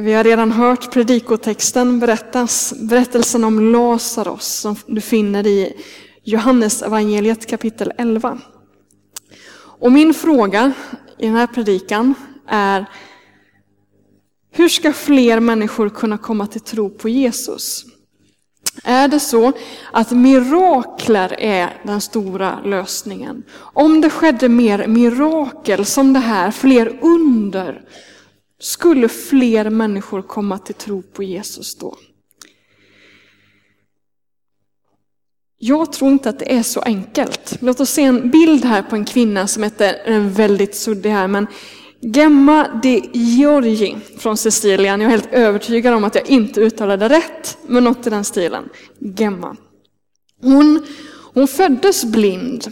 Vi har redan hört predikotexten berättas, berättelsen om Lazarus som du finner i Johannes evangeliet kapitel 11. Och min fråga i den här predikan är hur ska fler människor kunna komma till tro på Jesus? Är det så att mirakler är den stora lösningen? Om det skedde mer mirakel som det här, fler under, skulle fler människor komma till tro på Jesus då? Jag tror inte att det är så enkelt. Låt oss se en bild här på en kvinna som heter, väldigt suddig här, men Gemma de Giorgi från Sicilien. Jag är helt övertygad om att jag inte uttalade rätt, men något i den stilen. Gemma. Hon, hon föddes blind.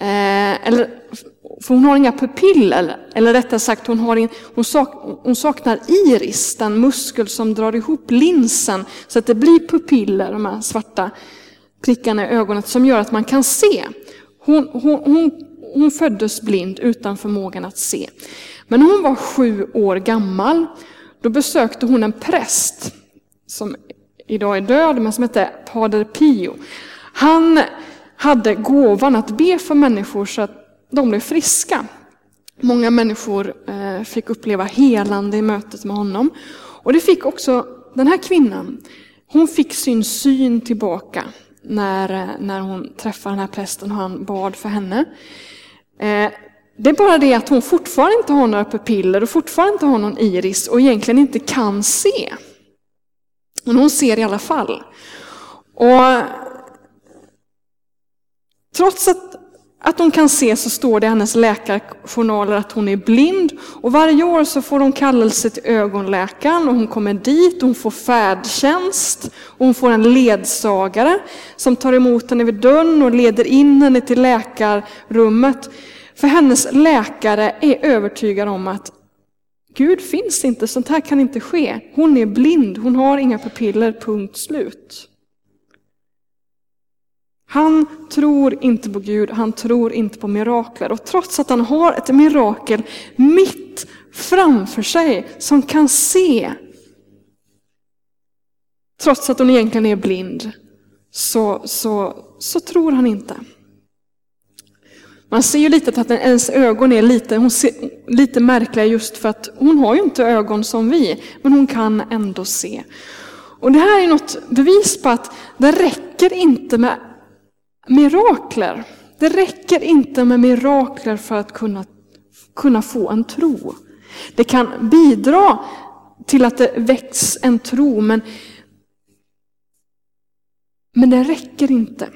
Eh, eller, för hon har inga pupiller, eller rättare sagt hon, har in, hon, sak, hon saknar iris, den muskel som drar ihop linsen så att det blir pupiller, de här svarta prickarna i ögonen som gör att man kan se. Hon, hon, hon, hon föddes blind utan förmågan att se. Men när hon var sju år gammal, då besökte hon en präst som idag är död, men som hette Pader Pio. Han hade gåvan att be för människor så att de blev friska. Många människor eh, fick uppleva helande i mötet med honom. Och det fick också den här kvinnan. Hon fick sin syn tillbaka när, eh, när hon träffade den här prästen och han bad för henne. Eh, det är bara det att hon fortfarande inte har några pupiller och fortfarande inte har någon iris och egentligen inte kan se. Men hon ser i alla fall. Och trots att, att hon kan se så står det i hennes läkarjournaler att hon är blind. Och varje år så får hon kallelse till ögonläkaren och hon kommer dit och hon får färdtjänst. Och hon får en ledsagare som tar emot henne vid dörren och leder in henne till läkarrummet. För hennes läkare är övertygad om att Gud finns inte, sånt här kan inte ske. Hon är blind, hon har inga pupiller, punkt slut. Han tror inte på Gud, han tror inte på mirakler. Och trots att han har ett mirakel mitt framför sig som kan se, trots att hon egentligen är blind, så, så, så tror han inte. Man ser ju lite att hennes ögon är lite, hon ser, lite märkliga just för att hon har ju inte ögon som vi, men hon kan ändå se. Och det här är något bevis på att det räcker inte med mirakler. Det räcker inte med mirakler för att kunna, kunna få en tro. Det kan bidra till att det väcks en tro, men, men det räcker inte.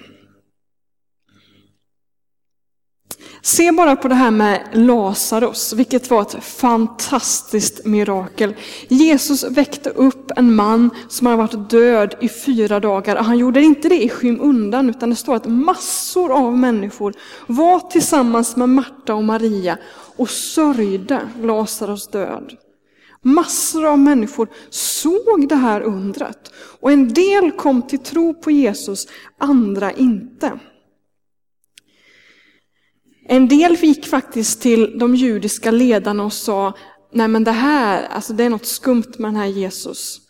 Se bara på det här med Lazarus, vilket var ett fantastiskt mirakel. Jesus väckte upp en man som hade varit död i fyra dagar. Han gjorde inte det i skymundan, utan det står att massor av människor var tillsammans med Marta och Maria och sörjde Lazarus död. Massor av människor såg det här undret och en del kom till tro på Jesus, andra inte. En del gick faktiskt till de judiska ledarna och sa, nej men det här, alltså det är något skumt med den här Jesus.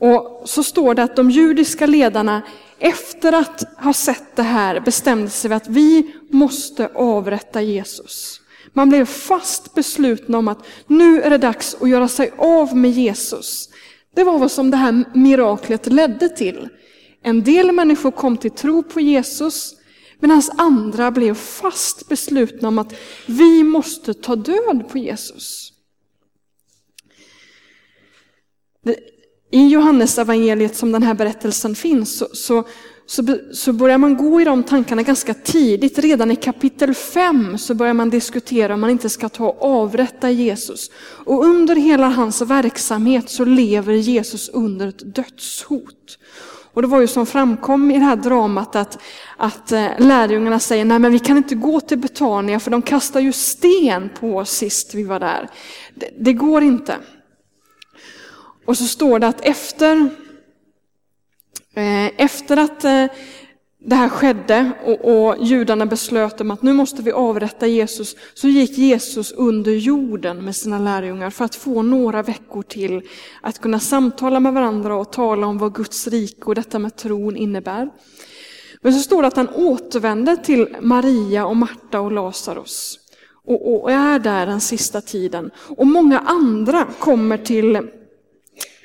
Och så står det att de judiska ledarna efter att ha sett det här bestämde sig för att vi måste avrätta Jesus. Man blev fast besluten om att nu är det dags att göra sig av med Jesus. Det var vad som det här miraklet ledde till. En del människor kom till tro på Jesus, Medan andra blev fast beslutna om att vi måste ta död på Jesus. I Johannes evangeliet som den här berättelsen finns så, så, så, så, börjar man gå i de tankarna ganska tidigt. Redan i kapitel 5 så börjar man diskutera om man inte ska ta och avrätta Jesus. Och under hela hans verksamhet så lever Jesus under ett dödshot. Och det var ju som framkom i det här dramat att, att eh, lärjungarna säger, nej men vi kan inte gå till Betania för de kastar ju sten på oss sist vi var där. Det, det går inte. Och så står det att efter, eh, efter att eh, det här skedde och, och judarna beslöt om att nu måste vi avrätta Jesus, så gick Jesus under jorden med sina lärjungar för att få några veckor till att kunna samtala med varandra och tala om vad Guds rike och detta med tron innebär. Men så står det att han återvände till Maria och Marta och Lazarus och, och är där den sista tiden. Och många andra kommer till,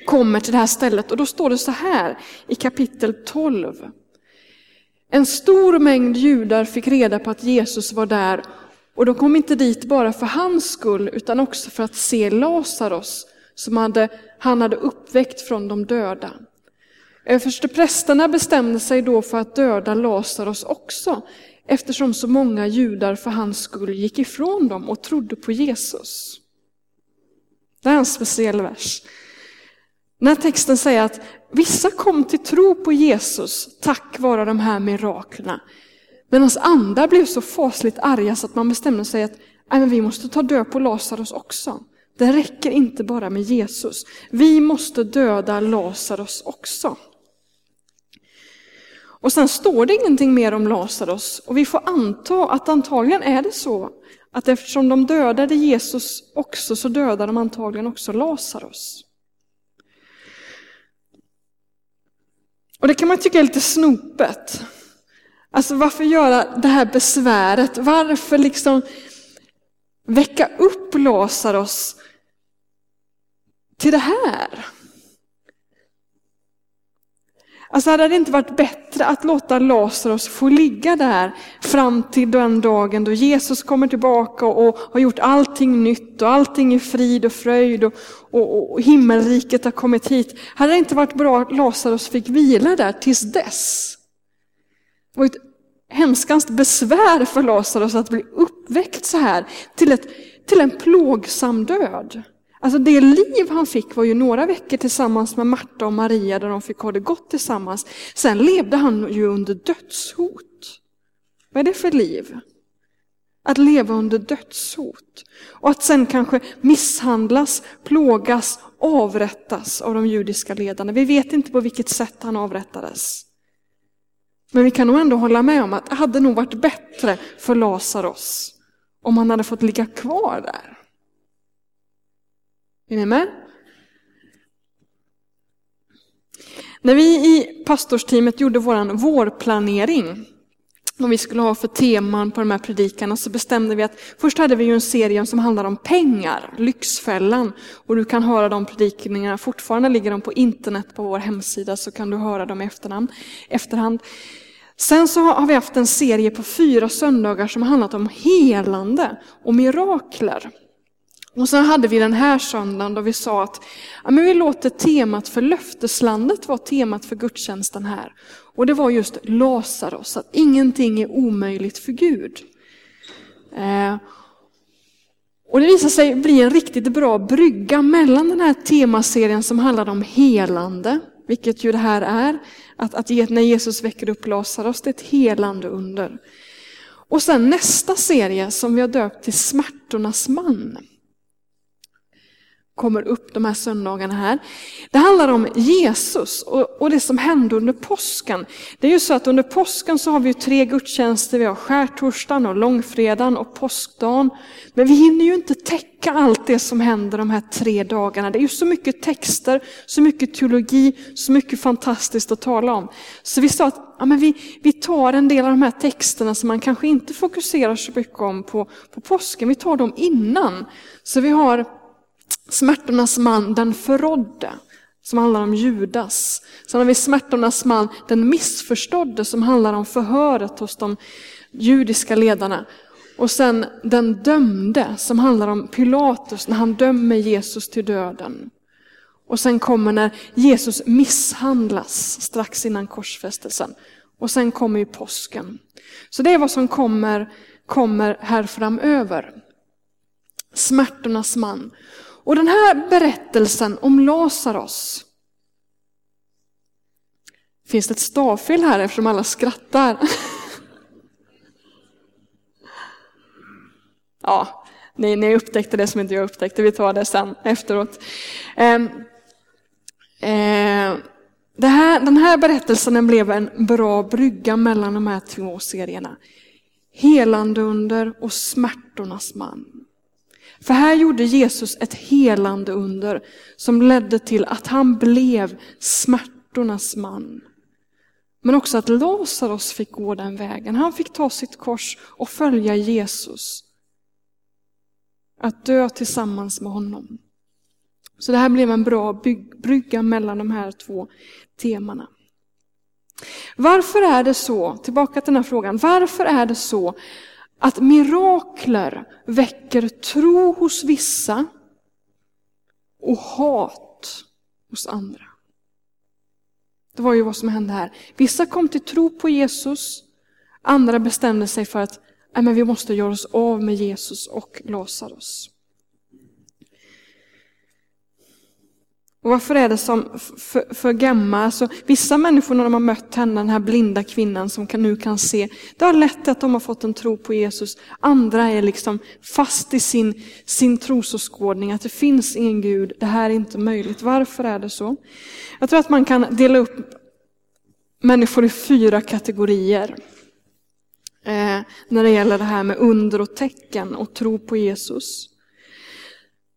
kommer till det här stället och då står det så här i kapitel 12. En stor mängd judar fick reda på att Jesus var där och de kom inte dit bara för hans skull utan också för att se Lazarus som hade, han hade uppväckt från de döda. Eh, Översteprästerna bestämde sig då för att döda Lazarus också eftersom så många judar för hans skull gick ifrån dem och trodde på Jesus. Det är en speciell vers. Den här texten säger att vissa kom till tro på Jesus tack vare de här miraklerna. Medan andra blev så fasligt arga så att man bestämde sig att men vi måste ta död på Lazarus också. Det räcker inte bara med Jesus. Vi måste döda Lazarus också. Och sen står det ingenting mer om Lazarus och vi får anta att antagligen är det så att eftersom de dödade Jesus också så dödar de antagligen också Lazarus. Och det kan man tycka är lite snopet. Alltså varför göra det här besväret? Varför liksom väcka upp låsar oss till det här? Alltså hade det inte varit bättre att låta Lazarus få ligga där fram till den dagen då Jesus kommer tillbaka och har gjort allting nytt och allting är frid och fröjd och, och, och himmelriket har kommit hit. Hade det inte varit bra att Lazarus fick vila där tills dess? Det var ett hemskast besvär för Lazarus att bli uppväckt så här till, ett, till en plågsam död. Alltså det liv han fick var ju några veckor tillsammans med Marta och Maria där de fick ha det gott tillsammans. Sen levde han ju under dödshot. Vad är det för liv? Att leva under dödshot. Och att sen kanske misshandlas, plågas, avrättas av de judiska ledarna. Vi vet inte på vilket sätt han avrättades. Men vi kan nog ändå hålla med om att det hade nog varit bättre för Lazarus om han hade fått ligga kvar där. Är ni med? När vi i pastorsteamet gjorde vår vårplanering, vad vi skulle ha för teman på de här predikarna, så bestämde vi att först hade vi ju en serie som handlar om pengar, Lyxfällan. Och du kan höra de predikningarna, fortfarande ligger de på internet på vår hemsida så kan du höra dem i efterhand. efterhand. Sen så har vi haft en serie på fyra söndagar som handlat om helande och mirakler. Och sen hade vi den här söndagen då vi sa att ja, men vi låter temat för löfteslandet vara temat för gudstjänsten här. Och det var just Lazarus, att ingenting är omöjligt för Gud. Eh, och det visade sig bli en riktigt bra brygga mellan den här temaserien som handlade om helande, vilket ju det här är, att, att när Jesus väcker upp Lazarus, det är ett helande under. Och sen nästa serie som vi har döpt till Smärtornas man kommer upp de här söndagarna här. Det handlar om Jesus och, och, det som hände under påsken. Det är ju så att under påsken så har vi tre gudstjänster, vi har skärtorsdagen och långfredagen och påskdagen. Men vi hinner ju inte täcka allt det som händer de här tre dagarna. Det är ju så mycket texter, så mycket teologi, så mycket fantastiskt att tala om. Så vi sa att ja, men vi, vi tar en del av de här texterna som man kanske inte fokuserar så mycket om på, på påsken, vi tar dem innan. Så vi har Smärtornas man, den förrådde, som handlar om Judas. Sen har vi smärtornas man, den missförstådde, som handlar om förhöret hos de judiska ledarna. Och sen den dömde, som handlar om Pilatus när han dömer Jesus till döden. Och sen kommer när Jesus misshandlas strax innan korsfästelsen. Och sen kommer ju påsken. Så det är vad som kommer, kommer här framöver. Smärtornas man. Och den här berättelsen om Lazarus. Finns det ett stavfel här eftersom alla skrattar? ja, ni, ni upptäckte det som inte jag upptäckte, vi tar det sen efteråt. Ehm, eh, eh, här, den här berättelsen blev en bra brygga mellan de här två serierna. Helande under och smärtornas man. För här gjorde Jesus ett helande under som ledde till att han blev smärtornas man. Men också att Lazarus fick gå den vägen. Han fick ta sitt kors och följa Jesus. Att dö tillsammans med honom. Så det här blev en bra brygga mellan de här två temana. Varför är det så, tillbaka till den här frågan, varför är det så att mirakler väcker tro hos vissa och hat hos andra? Det var ju vad som hände här. Vissa kom till tro på Jesus, andra bestämde sig för att nej, men vi måste göra oss av med Jesus och Lazarus. Och varför är det som för, för Gemma, alltså, vissa människor när de har mött henne, den här blinda kvinnan som kan, nu kan se, det har lett till att de har fått en tro på Jesus. Andra är liksom fast i sin, sin trosåskådning, att det finns ingen Gud, det här är inte möjligt. Varför är det så? Jag tror att man kan dela upp människor i fyra kategorier. Eh, när det gäller det här med under och tecken och tro på Jesus.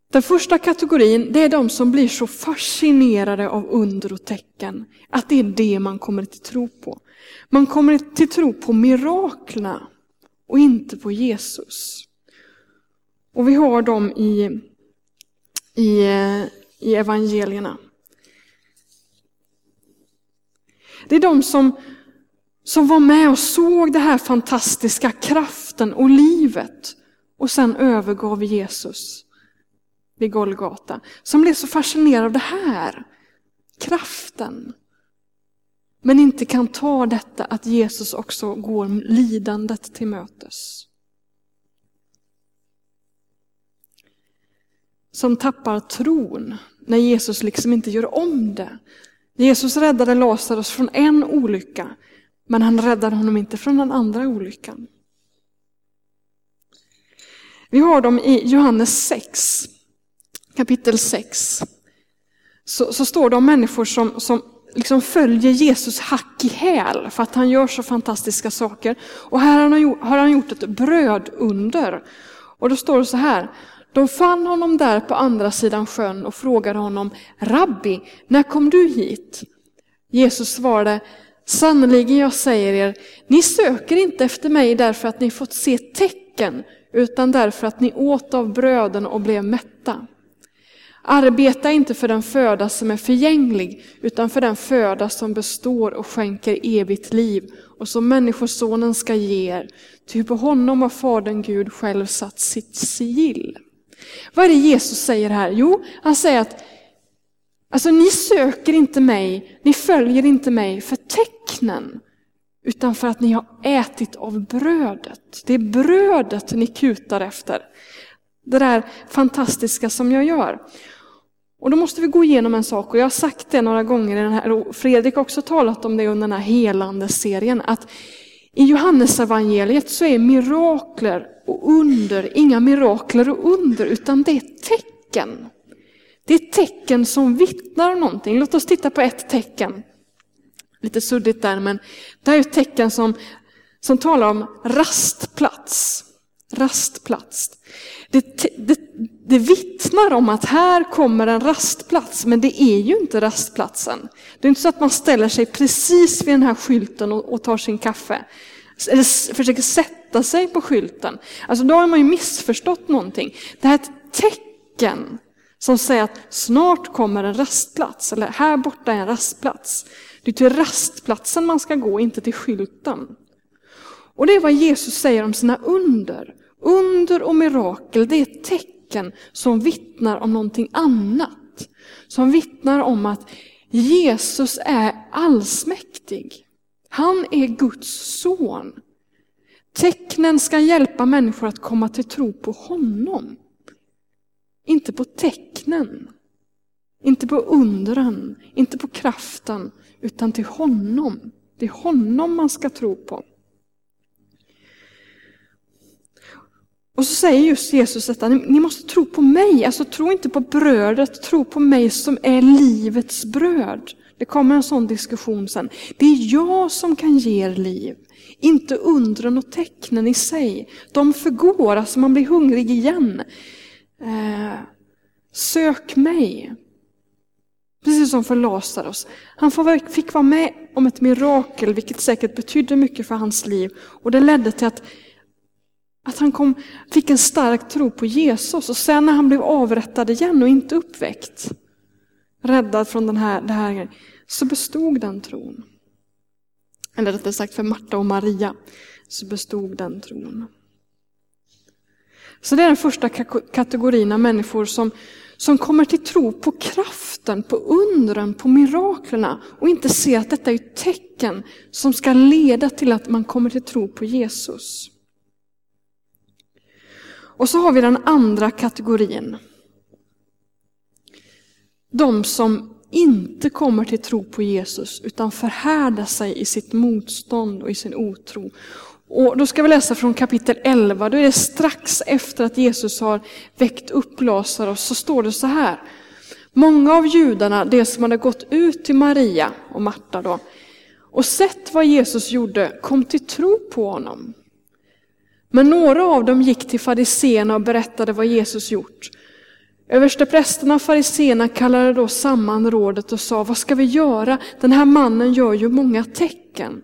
Den första kategorin det är de som blir så fascinerade av under och tecken att det är det man kommer till tro på. Man kommer till tro på miraklerna och inte på Jesus. Och vi har dem i, i, i evangelierna. Det är de som, som var med och såg den här fantastiska kraften och livet och sen övergav Jesus vid Golgata. Som blev så fascinerad av det här, kraften. Men inte kan ta detta att Jesus också går lidandet till mötes. Som tappar tron när Jesus liksom inte gör om det. Jesus räddade Lazarus från en olycka, men han räddade honom inte från den andra olyckan. Vi har dem i Johannes 6 kapitel 6 så, så står det om människor som, som liksom följer Jesus hack i häl för att han gör så fantastiska saker. Och här har han, gjort, har han gjort ett brödunder. Och då står det så här. De fann honom där på andra sidan sjön och frågade honom, Rabbi, när kom du hit? Jesus svarade, sannerligen jag säger er, ni söker inte efter mig därför att ni fått se tecken, utan därför att ni åt av bröden och blev mätta. Arbeta inte för den föda som är förgänglig, utan för den föda som består och skänker evigt liv och som Människosonen ska ge er. Ty på honom har Fadern Gud själv satt sitt sigill. Vad är det Jesus säger här? Jo, han säger att alltså, ni söker inte mig, ni följer inte mig för tecknen, utan för att ni har ätit av brödet. Det är brödet ni kutar efter. Det där fantastiska som jag gör. Och då måste vi gå igenom en sak, och jag har sagt det några gånger, i den här, och Fredrik har också talat om det under den här helande serien att i Johannesevangeliet så är mirakler och under inga mirakler och under, utan det är tecken. Det är tecken som vittnar om någonting. Låt oss titta på ett tecken. Lite suddigt där, men det här är ett tecken som, som talar om rastplats. Rastplats. Det, det, det vittnar om att här kommer en rastplats, men det är ju inte rastplatsen. Det är inte så att man ställer sig precis vid den här skylten och, och tar sin kaffe. Eller försöker sätta sig på skylten. Alltså då har man ju missförstått någonting. Det här är ett tecken som säger att snart kommer en rastplats, eller här borta är en rastplats. Det är till rastplatsen man ska gå, inte till skylten. Och det är vad Jesus säger om sina under. Under och mirakel, det är tecken som vittnar om någonting annat. Som vittnar om att Jesus är allsmäktig. Han är Guds son. Tecknen ska hjälpa människor att komma till tro på honom. Inte på tecknen. Inte på undren, inte på kraften, utan till honom. Det är honom man ska tro på. Och så säger just Jesus detta, ni måste tro på mig, alltså tro inte på brödet, tro på mig som är livets bröd. Det kommer en sån diskussion sen. Det är jag som kan ge er liv, inte undren och tecknen i sig. De förgår, alltså man blir hungrig igen. Eh, sök mig. Precis som för Lazarus. Han fick vara med om ett mirakel, vilket säkert betydde mycket för hans liv. Och det ledde till att, att han kom, fick en stark tro på Jesus. Och sen när han blev avrättad igen och inte uppväckt, räddad från den här, det här, så bestod den tron. Eller rättare sagt för Marta och Maria, så bestod den tron. Så det är den första kategorin av människor som, som kommer till tro på kraften, på undren, på miraklerna och inte ser att detta är ett tecken som ska leda till att man kommer till tro på Jesus. Och så har vi den andra kategorin. De som inte kommer till tro på Jesus utan förhärdar sig i sitt motstånd och i sin otro och då ska vi läsa från kapitel 11, då är det strax efter att Jesus har väckt upp Lazarus, så står det så här. Många av judarna, de som hade gått ut till Maria och Marta då, och sett vad Jesus gjorde, kom till tro på honom. Men några av dem gick till fariseerna och berättade vad Jesus gjort. Översteprästerna och fariseerna kallade då samman rådet och sa, vad ska vi göra? Den här mannen gör ju många tecken.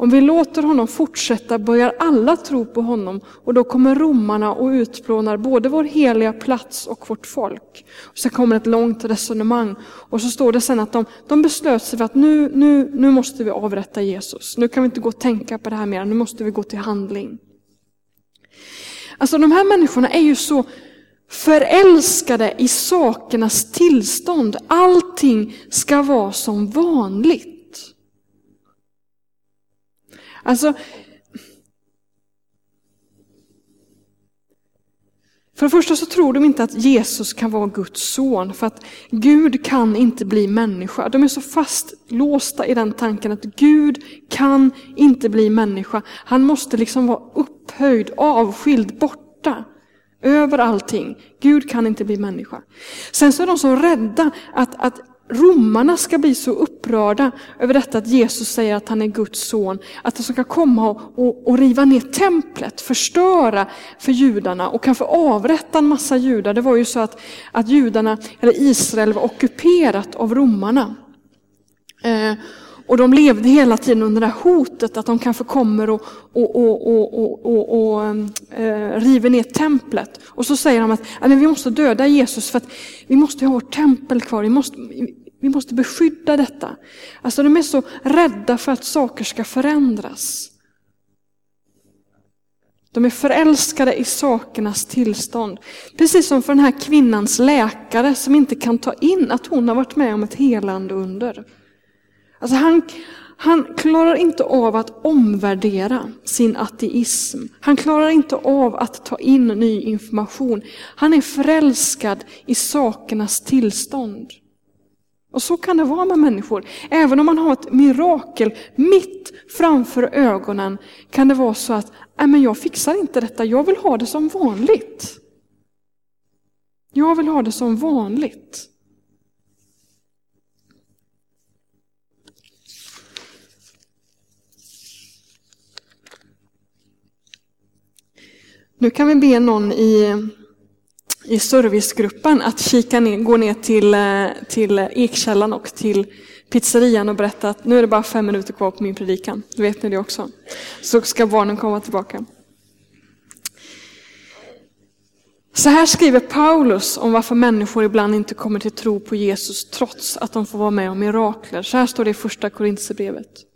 Om vi låter honom fortsätta börjar alla tro på honom och då kommer romarna och utplånar både vår heliga plats och vårt folk. Och sen kommer ett långt resonemang och så står det sen att de, de beslöt sig för att nu, nu, nu måste vi avrätta Jesus. Nu kan vi inte gå och tänka på det här mer, nu måste vi gå till handling. Alltså de här människorna är ju så förälskade i sakernas tillstånd. Allting ska vara som vanligt. Alltså, för det första så tror de inte att Jesus kan vara Guds son, för att Gud kan inte bli människa. De är så fastlåsta i den tanken att Gud kan inte bli människa. Han måste liksom vara upphöjd, avskild, borta. Över allting. Gud kan inte bli människa. Sen så är de så rädda att, att romarna ska bli så upprörda över detta att Jesus säger att han är Guds son, att de ska komma och, och, och, riva ner templet, förstöra för judarna och kanske avrätta en massa judar. Det var ju så att, att judarna, eller Israel var ockuperat av romarna. Eh, och de levde hela tiden under det här hotet att de kanske kommer och, och, och, och, och äh, river ner templet. Och så säger de att men vi måste döda Jesus för att vi måste ha vårt tempel kvar. Vi måste, vi måste beskydda detta. Alltså de är så rädda för att saker ska förändras. De är förälskade i sakernas tillstånd. Precis som för den här kvinnans läkare som inte kan ta in att hon har varit med om ett helande under. Alltså han, han klarar inte av att omvärdera sin ateism. Han klarar inte av att ta in ny information. Han är förälskad i sakernas tillstånd. Och så kan det vara med människor. Även om man har ett mirakel mitt framför ögonen kan det vara så att Nej, men jag fixar inte detta, jag vill ha det som vanligt. Jag vill ha det som vanligt. Nu kan vi be någon i, i servicegruppen att kika ner, gå ner till, eh, till Ekkällan och till pizzerian och berätta att nu är det bara fem minuter kvar på min predikan. Då vet ni det också. Så ska barnen komma tillbaka. Så här skriver Paulus om varför människor ibland inte kommer till tro på Jesus trots att de får vara med om mirakler. Så här står det i första Korintierbrevet.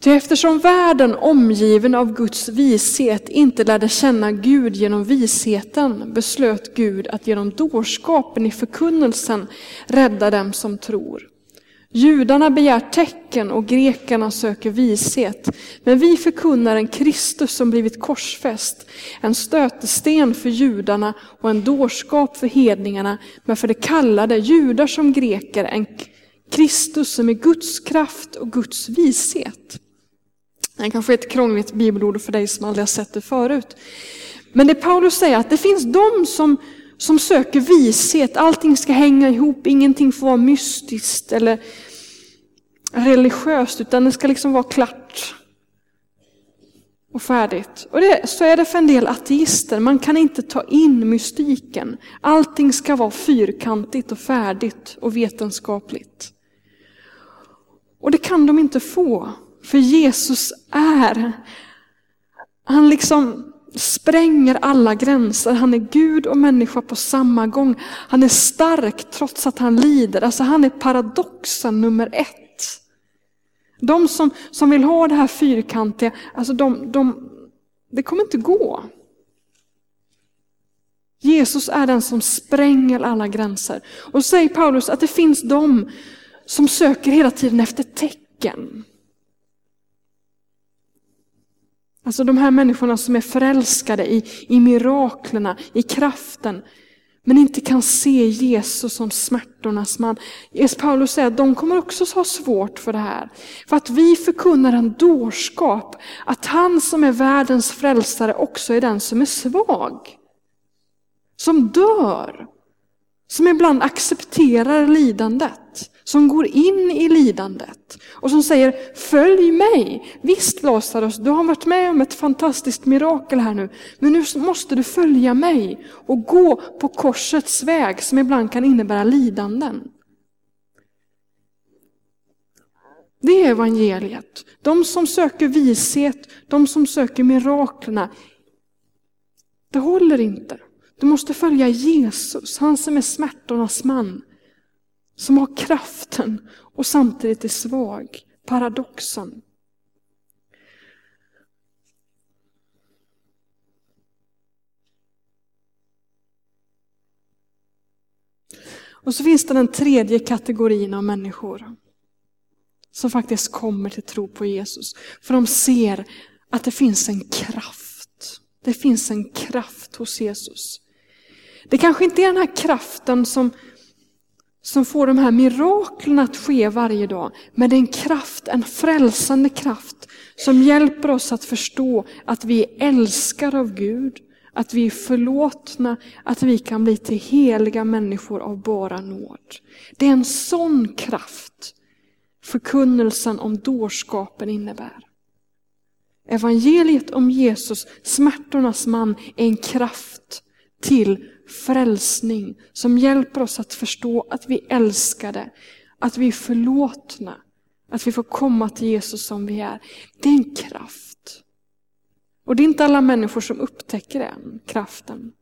Ty eftersom världen omgiven av Guds vishet inte lärde känna Gud genom visheten beslöt Gud att genom dårskapen i förkunnelsen rädda dem som tror. Judarna begär tecken och grekerna söker vishet, men vi förkunnar en Kristus som blivit korsfäst, en stötesten för judarna och en dårskap för hedningarna, men för det kallade, judar som greker, en Kristus som är Guds kraft och Guds vishet. Det kanske är ett krångligt bibelord för dig som aldrig har sett det förut. Men det Paulus säger att det finns de som, som söker vishet. Allting ska hänga ihop, ingenting får vara mystiskt eller religiöst, utan det ska liksom vara klart och färdigt. Och det, så är det för en del ateister, man kan inte ta in mystiken. Allting ska vara fyrkantigt och färdigt och vetenskapligt. Och det kan de inte få, för Jesus är, han liksom spränger alla gränser. Han är Gud och människa på samma gång. Han är stark trots att han lider. Alltså han är paradoxen nummer ett. De som, som vill ha det här fyrkantiga, alltså de, de, det kommer inte gå. Jesus är den som spränger alla gränser. Och så säger Paulus att det finns de som söker hela tiden efter tecken. Alltså de här människorna som är förälskade i, i miraklerna, i kraften, men inte kan se Jesus som smärtornas man. Jesus Paulus säger att de kommer också ha svårt för det här. För att vi förkunnar en dårskap, att han som är världens frälsare också är den som är svag. Som dör. Som ibland accepterar lidandet som går in i lidandet och som säger följ mig. Visst Lazarus, du har varit med om ett fantastiskt mirakel här nu, men nu måste du följa mig och gå på korsets väg som ibland kan innebära lidanden. Det är evangeliet. De som söker vishet, de som söker miraklerna, det håller inte. Du måste följa Jesus, han som är smärtornas man. Som har kraften och samtidigt är svag. Paradoxen. Och så finns det den tredje kategorin av människor som faktiskt kommer till tro på Jesus. För de ser att det finns en kraft. Det finns en kraft hos Jesus. Det kanske inte är den här kraften som som får de här miraklen att ske varje dag Men det är en kraft, en frälsande kraft som hjälper oss att förstå att vi är älskade av Gud, att vi är förlåtna, att vi kan bli till heliga människor av bara nåd. Det är en sån kraft förkunnelsen om dårskapen innebär. Evangeliet om Jesus, smärtornas man, är en kraft till frälsning som hjälper oss att förstå att vi är älskade, att vi är förlåtna, att vi får komma till Jesus som vi är. Det är en kraft. Och det är inte alla människor som upptäcker den kraften.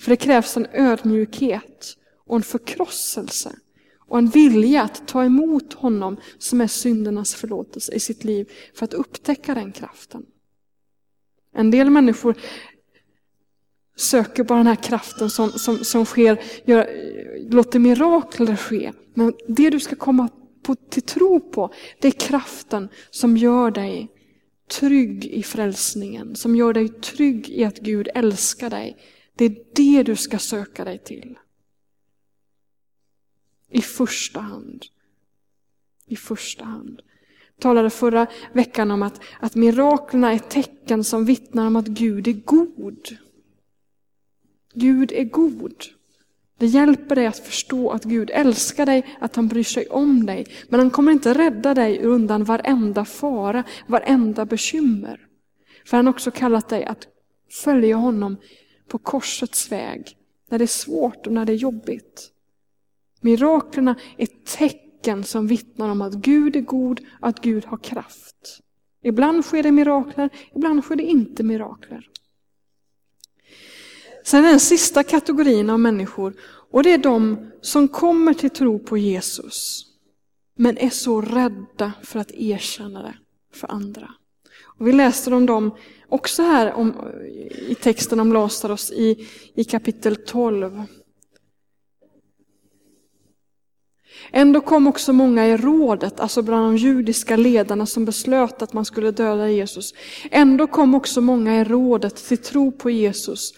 För det krävs en ödmjukhet och en förkrosselse och en vilja att ta emot honom som är syndernas förlåtelse i sitt liv för att upptäcka den kraften. En del människor söker bara den här kraften som, som, som sker, gör, låter mirakler ske. Men det du ska komma på, till tro på, det är kraften som gör dig trygg i frälsningen, som gör dig trygg i att Gud älskar dig. Det är det du ska söka dig till. I första hand. I första hand. Jag talade förra veckan om att, att miraklerna är tecken som vittnar om att Gud är god. Gud är god. Det hjälper dig att förstå att Gud älskar dig, att han bryr sig om dig. Men han kommer inte rädda dig undan varenda fara, varenda bekymmer. För han har också kallat dig att följa honom på korsets väg, när det är svårt och när det är jobbigt. Miraklerna är tecken som vittnar om att Gud är god, att Gud har kraft. Ibland sker det mirakler, ibland sker det inte mirakler. Sen är den sista kategorin av människor och det är de som kommer till tro på Jesus men är så rädda för att erkänna det för andra. Och vi läser om dem också här om, i texten om Lazarus i, i kapitel 12. Ändå kom också många i rådet, alltså bland de judiska ledarna som beslöt att man skulle döda Jesus. Ändå kom också många i rådet till tro på Jesus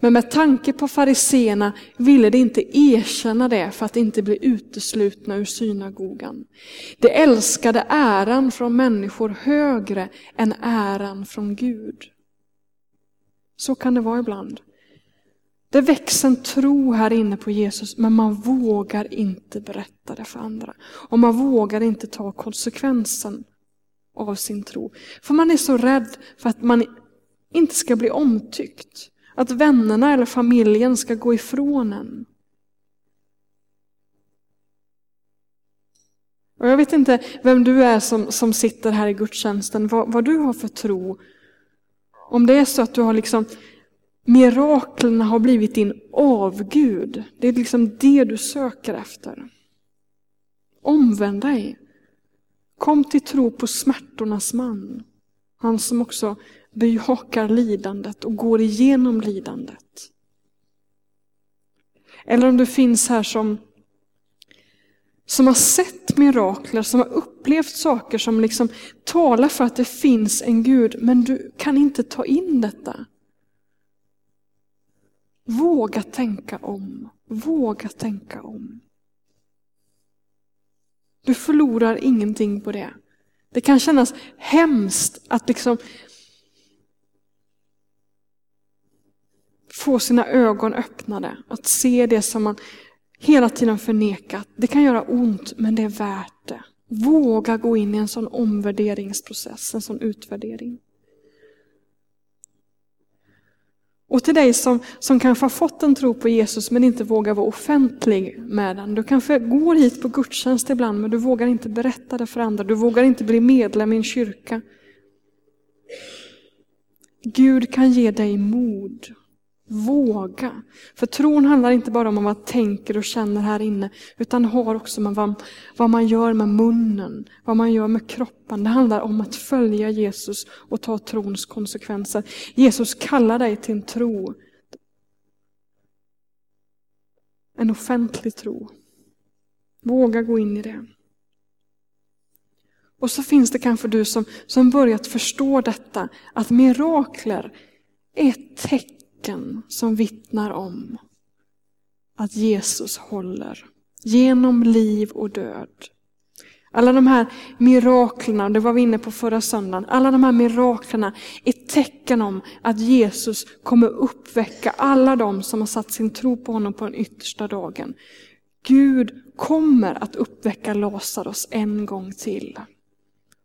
men med tanke på fariseerna ville de inte erkänna det för att inte bli uteslutna ur synagogan. De älskade äran från människor högre än äran från Gud. Så kan det vara ibland. Det väcks en tro här inne på Jesus men man vågar inte berätta det för andra. Och man vågar inte ta konsekvensen av sin tro. För man är så rädd för att man inte ska bli omtyckt. Att vännerna eller familjen ska gå ifrån en. Och jag vet inte vem du är som, som sitter här i gudstjänsten, vad, vad du har för tro. Om det är så att du har liksom Miraklerna har blivit din avgud. Det är liksom det du söker efter. Omvänd dig. Kom till tro på smärtornas man. Han som också bejakar lidandet och går igenom lidandet. Eller om du finns här som, som har sett mirakler, som har upplevt saker som liksom talar för att det finns en Gud, men du kan inte ta in detta. Våga tänka om. Våga tänka om. Du förlorar ingenting på det. Det kan kännas hemskt att liksom få sina ögon öppnade, att se det som man hela tiden förnekat. Det kan göra ont, men det är värt det. Våga gå in i en sån omvärderingsprocess, en sån utvärdering. Och till dig som, som kanske har fått en tro på Jesus men inte vågar vara offentlig med den. Du kanske går hit på gudstjänst ibland men du vågar inte berätta det för andra. Du vågar inte bli medlem i en kyrka. Gud kan ge dig mod Våga. För tron handlar inte bara om vad man tänker och känner här inne, utan har också med vad, vad man gör med munnen, vad man gör med kroppen. Det handlar om att följa Jesus och ta trons konsekvenser. Jesus kallar dig till en tro. En offentlig tro. Våga gå in i det. Och så finns det kanske du som, som börjat förstå detta, att mirakler är ett tecken tecken som vittnar om att Jesus håller genom liv och död. Alla de här miraklerna, det var vi inne på förra söndagen, alla de här miraklerna är tecken om att Jesus kommer uppväcka alla de som har satt sin tro på honom på den yttersta dagen. Gud kommer att uppväcka Lazarus en gång till.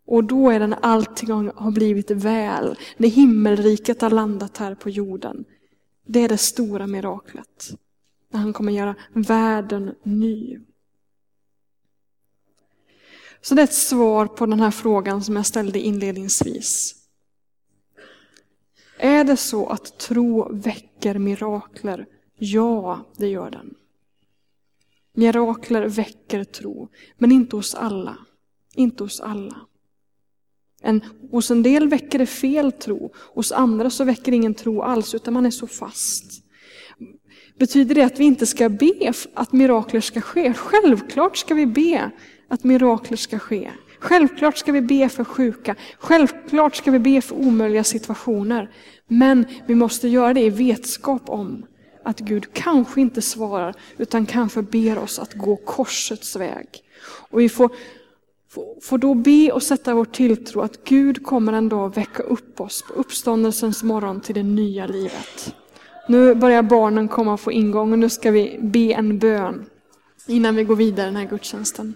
Och då är det när allting har blivit väl, när himmelriket har landat här på jorden. Det är det stora miraklet. När han kommer göra världen ny. Så det är ett svar på den här frågan som jag ställde inledningsvis. Är det så att tro väcker mirakler? Ja, det gör den. Mirakler väcker tro, men inte hos alla. Inte hos alla. En, hos en del väcker det fel tro, hos andra så väcker det ingen tro alls, utan man är så fast. Betyder det att vi inte ska be att mirakler ska ske? Självklart ska vi be att mirakler ska ske. Självklart ska vi be för sjuka. Självklart ska vi be för omöjliga situationer. Men vi måste göra det i vetskap om att Gud kanske inte svarar, utan kanske ber oss att gå korsets väg. Och vi får Får då be och sätta vår tilltro att Gud kommer en dag väcka upp oss på uppståndelsens morgon till det nya livet. Nu börjar barnen komma och få ingång och nu ska vi be en bön innan vi går vidare i den här gudstjänsten.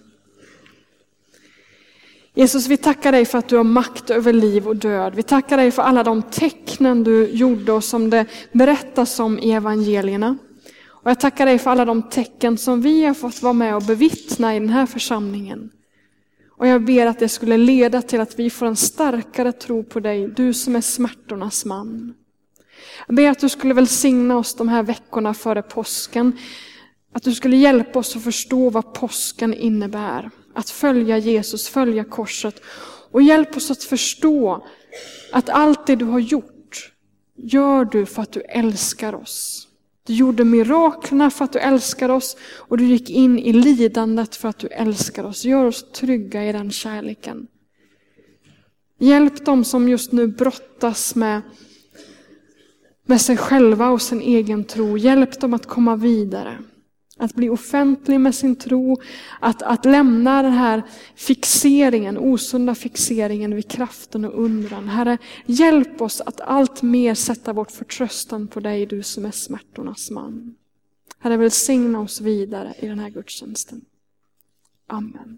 Jesus, vi tackar dig för att du har makt över liv och död. Vi tackar dig för alla de tecknen du gjorde och som det berättas om i evangelierna. Och jag tackar dig för alla de tecken som vi har fått vara med och bevittna i den här församlingen. Och jag ber att det skulle leda till att vi får en starkare tro på dig, du som är smärtornas man. Jag ber att du skulle välsigna oss de här veckorna före påsken. Att du skulle hjälpa oss att förstå vad påsken innebär. Att följa Jesus, följa korset. Och hjälp oss att förstå att allt det du har gjort, gör du för att du älskar oss. Du gjorde miraklerna för att du älskar oss och du gick in i lidandet för att du älskar oss. Gör oss trygga i den kärleken. Hjälp dem som just nu brottas med, med sig själva och sin egen tro. Hjälp dem att komma vidare. Att bli offentlig med sin tro, att, att lämna den här fixeringen, osunda fixeringen vid kraften och undran. Herre, hjälp oss att allt mer sätta vårt förtröstan på dig, du som är smärtornas man. Herre, välsigna oss vidare i den här gudstjänsten. Amen.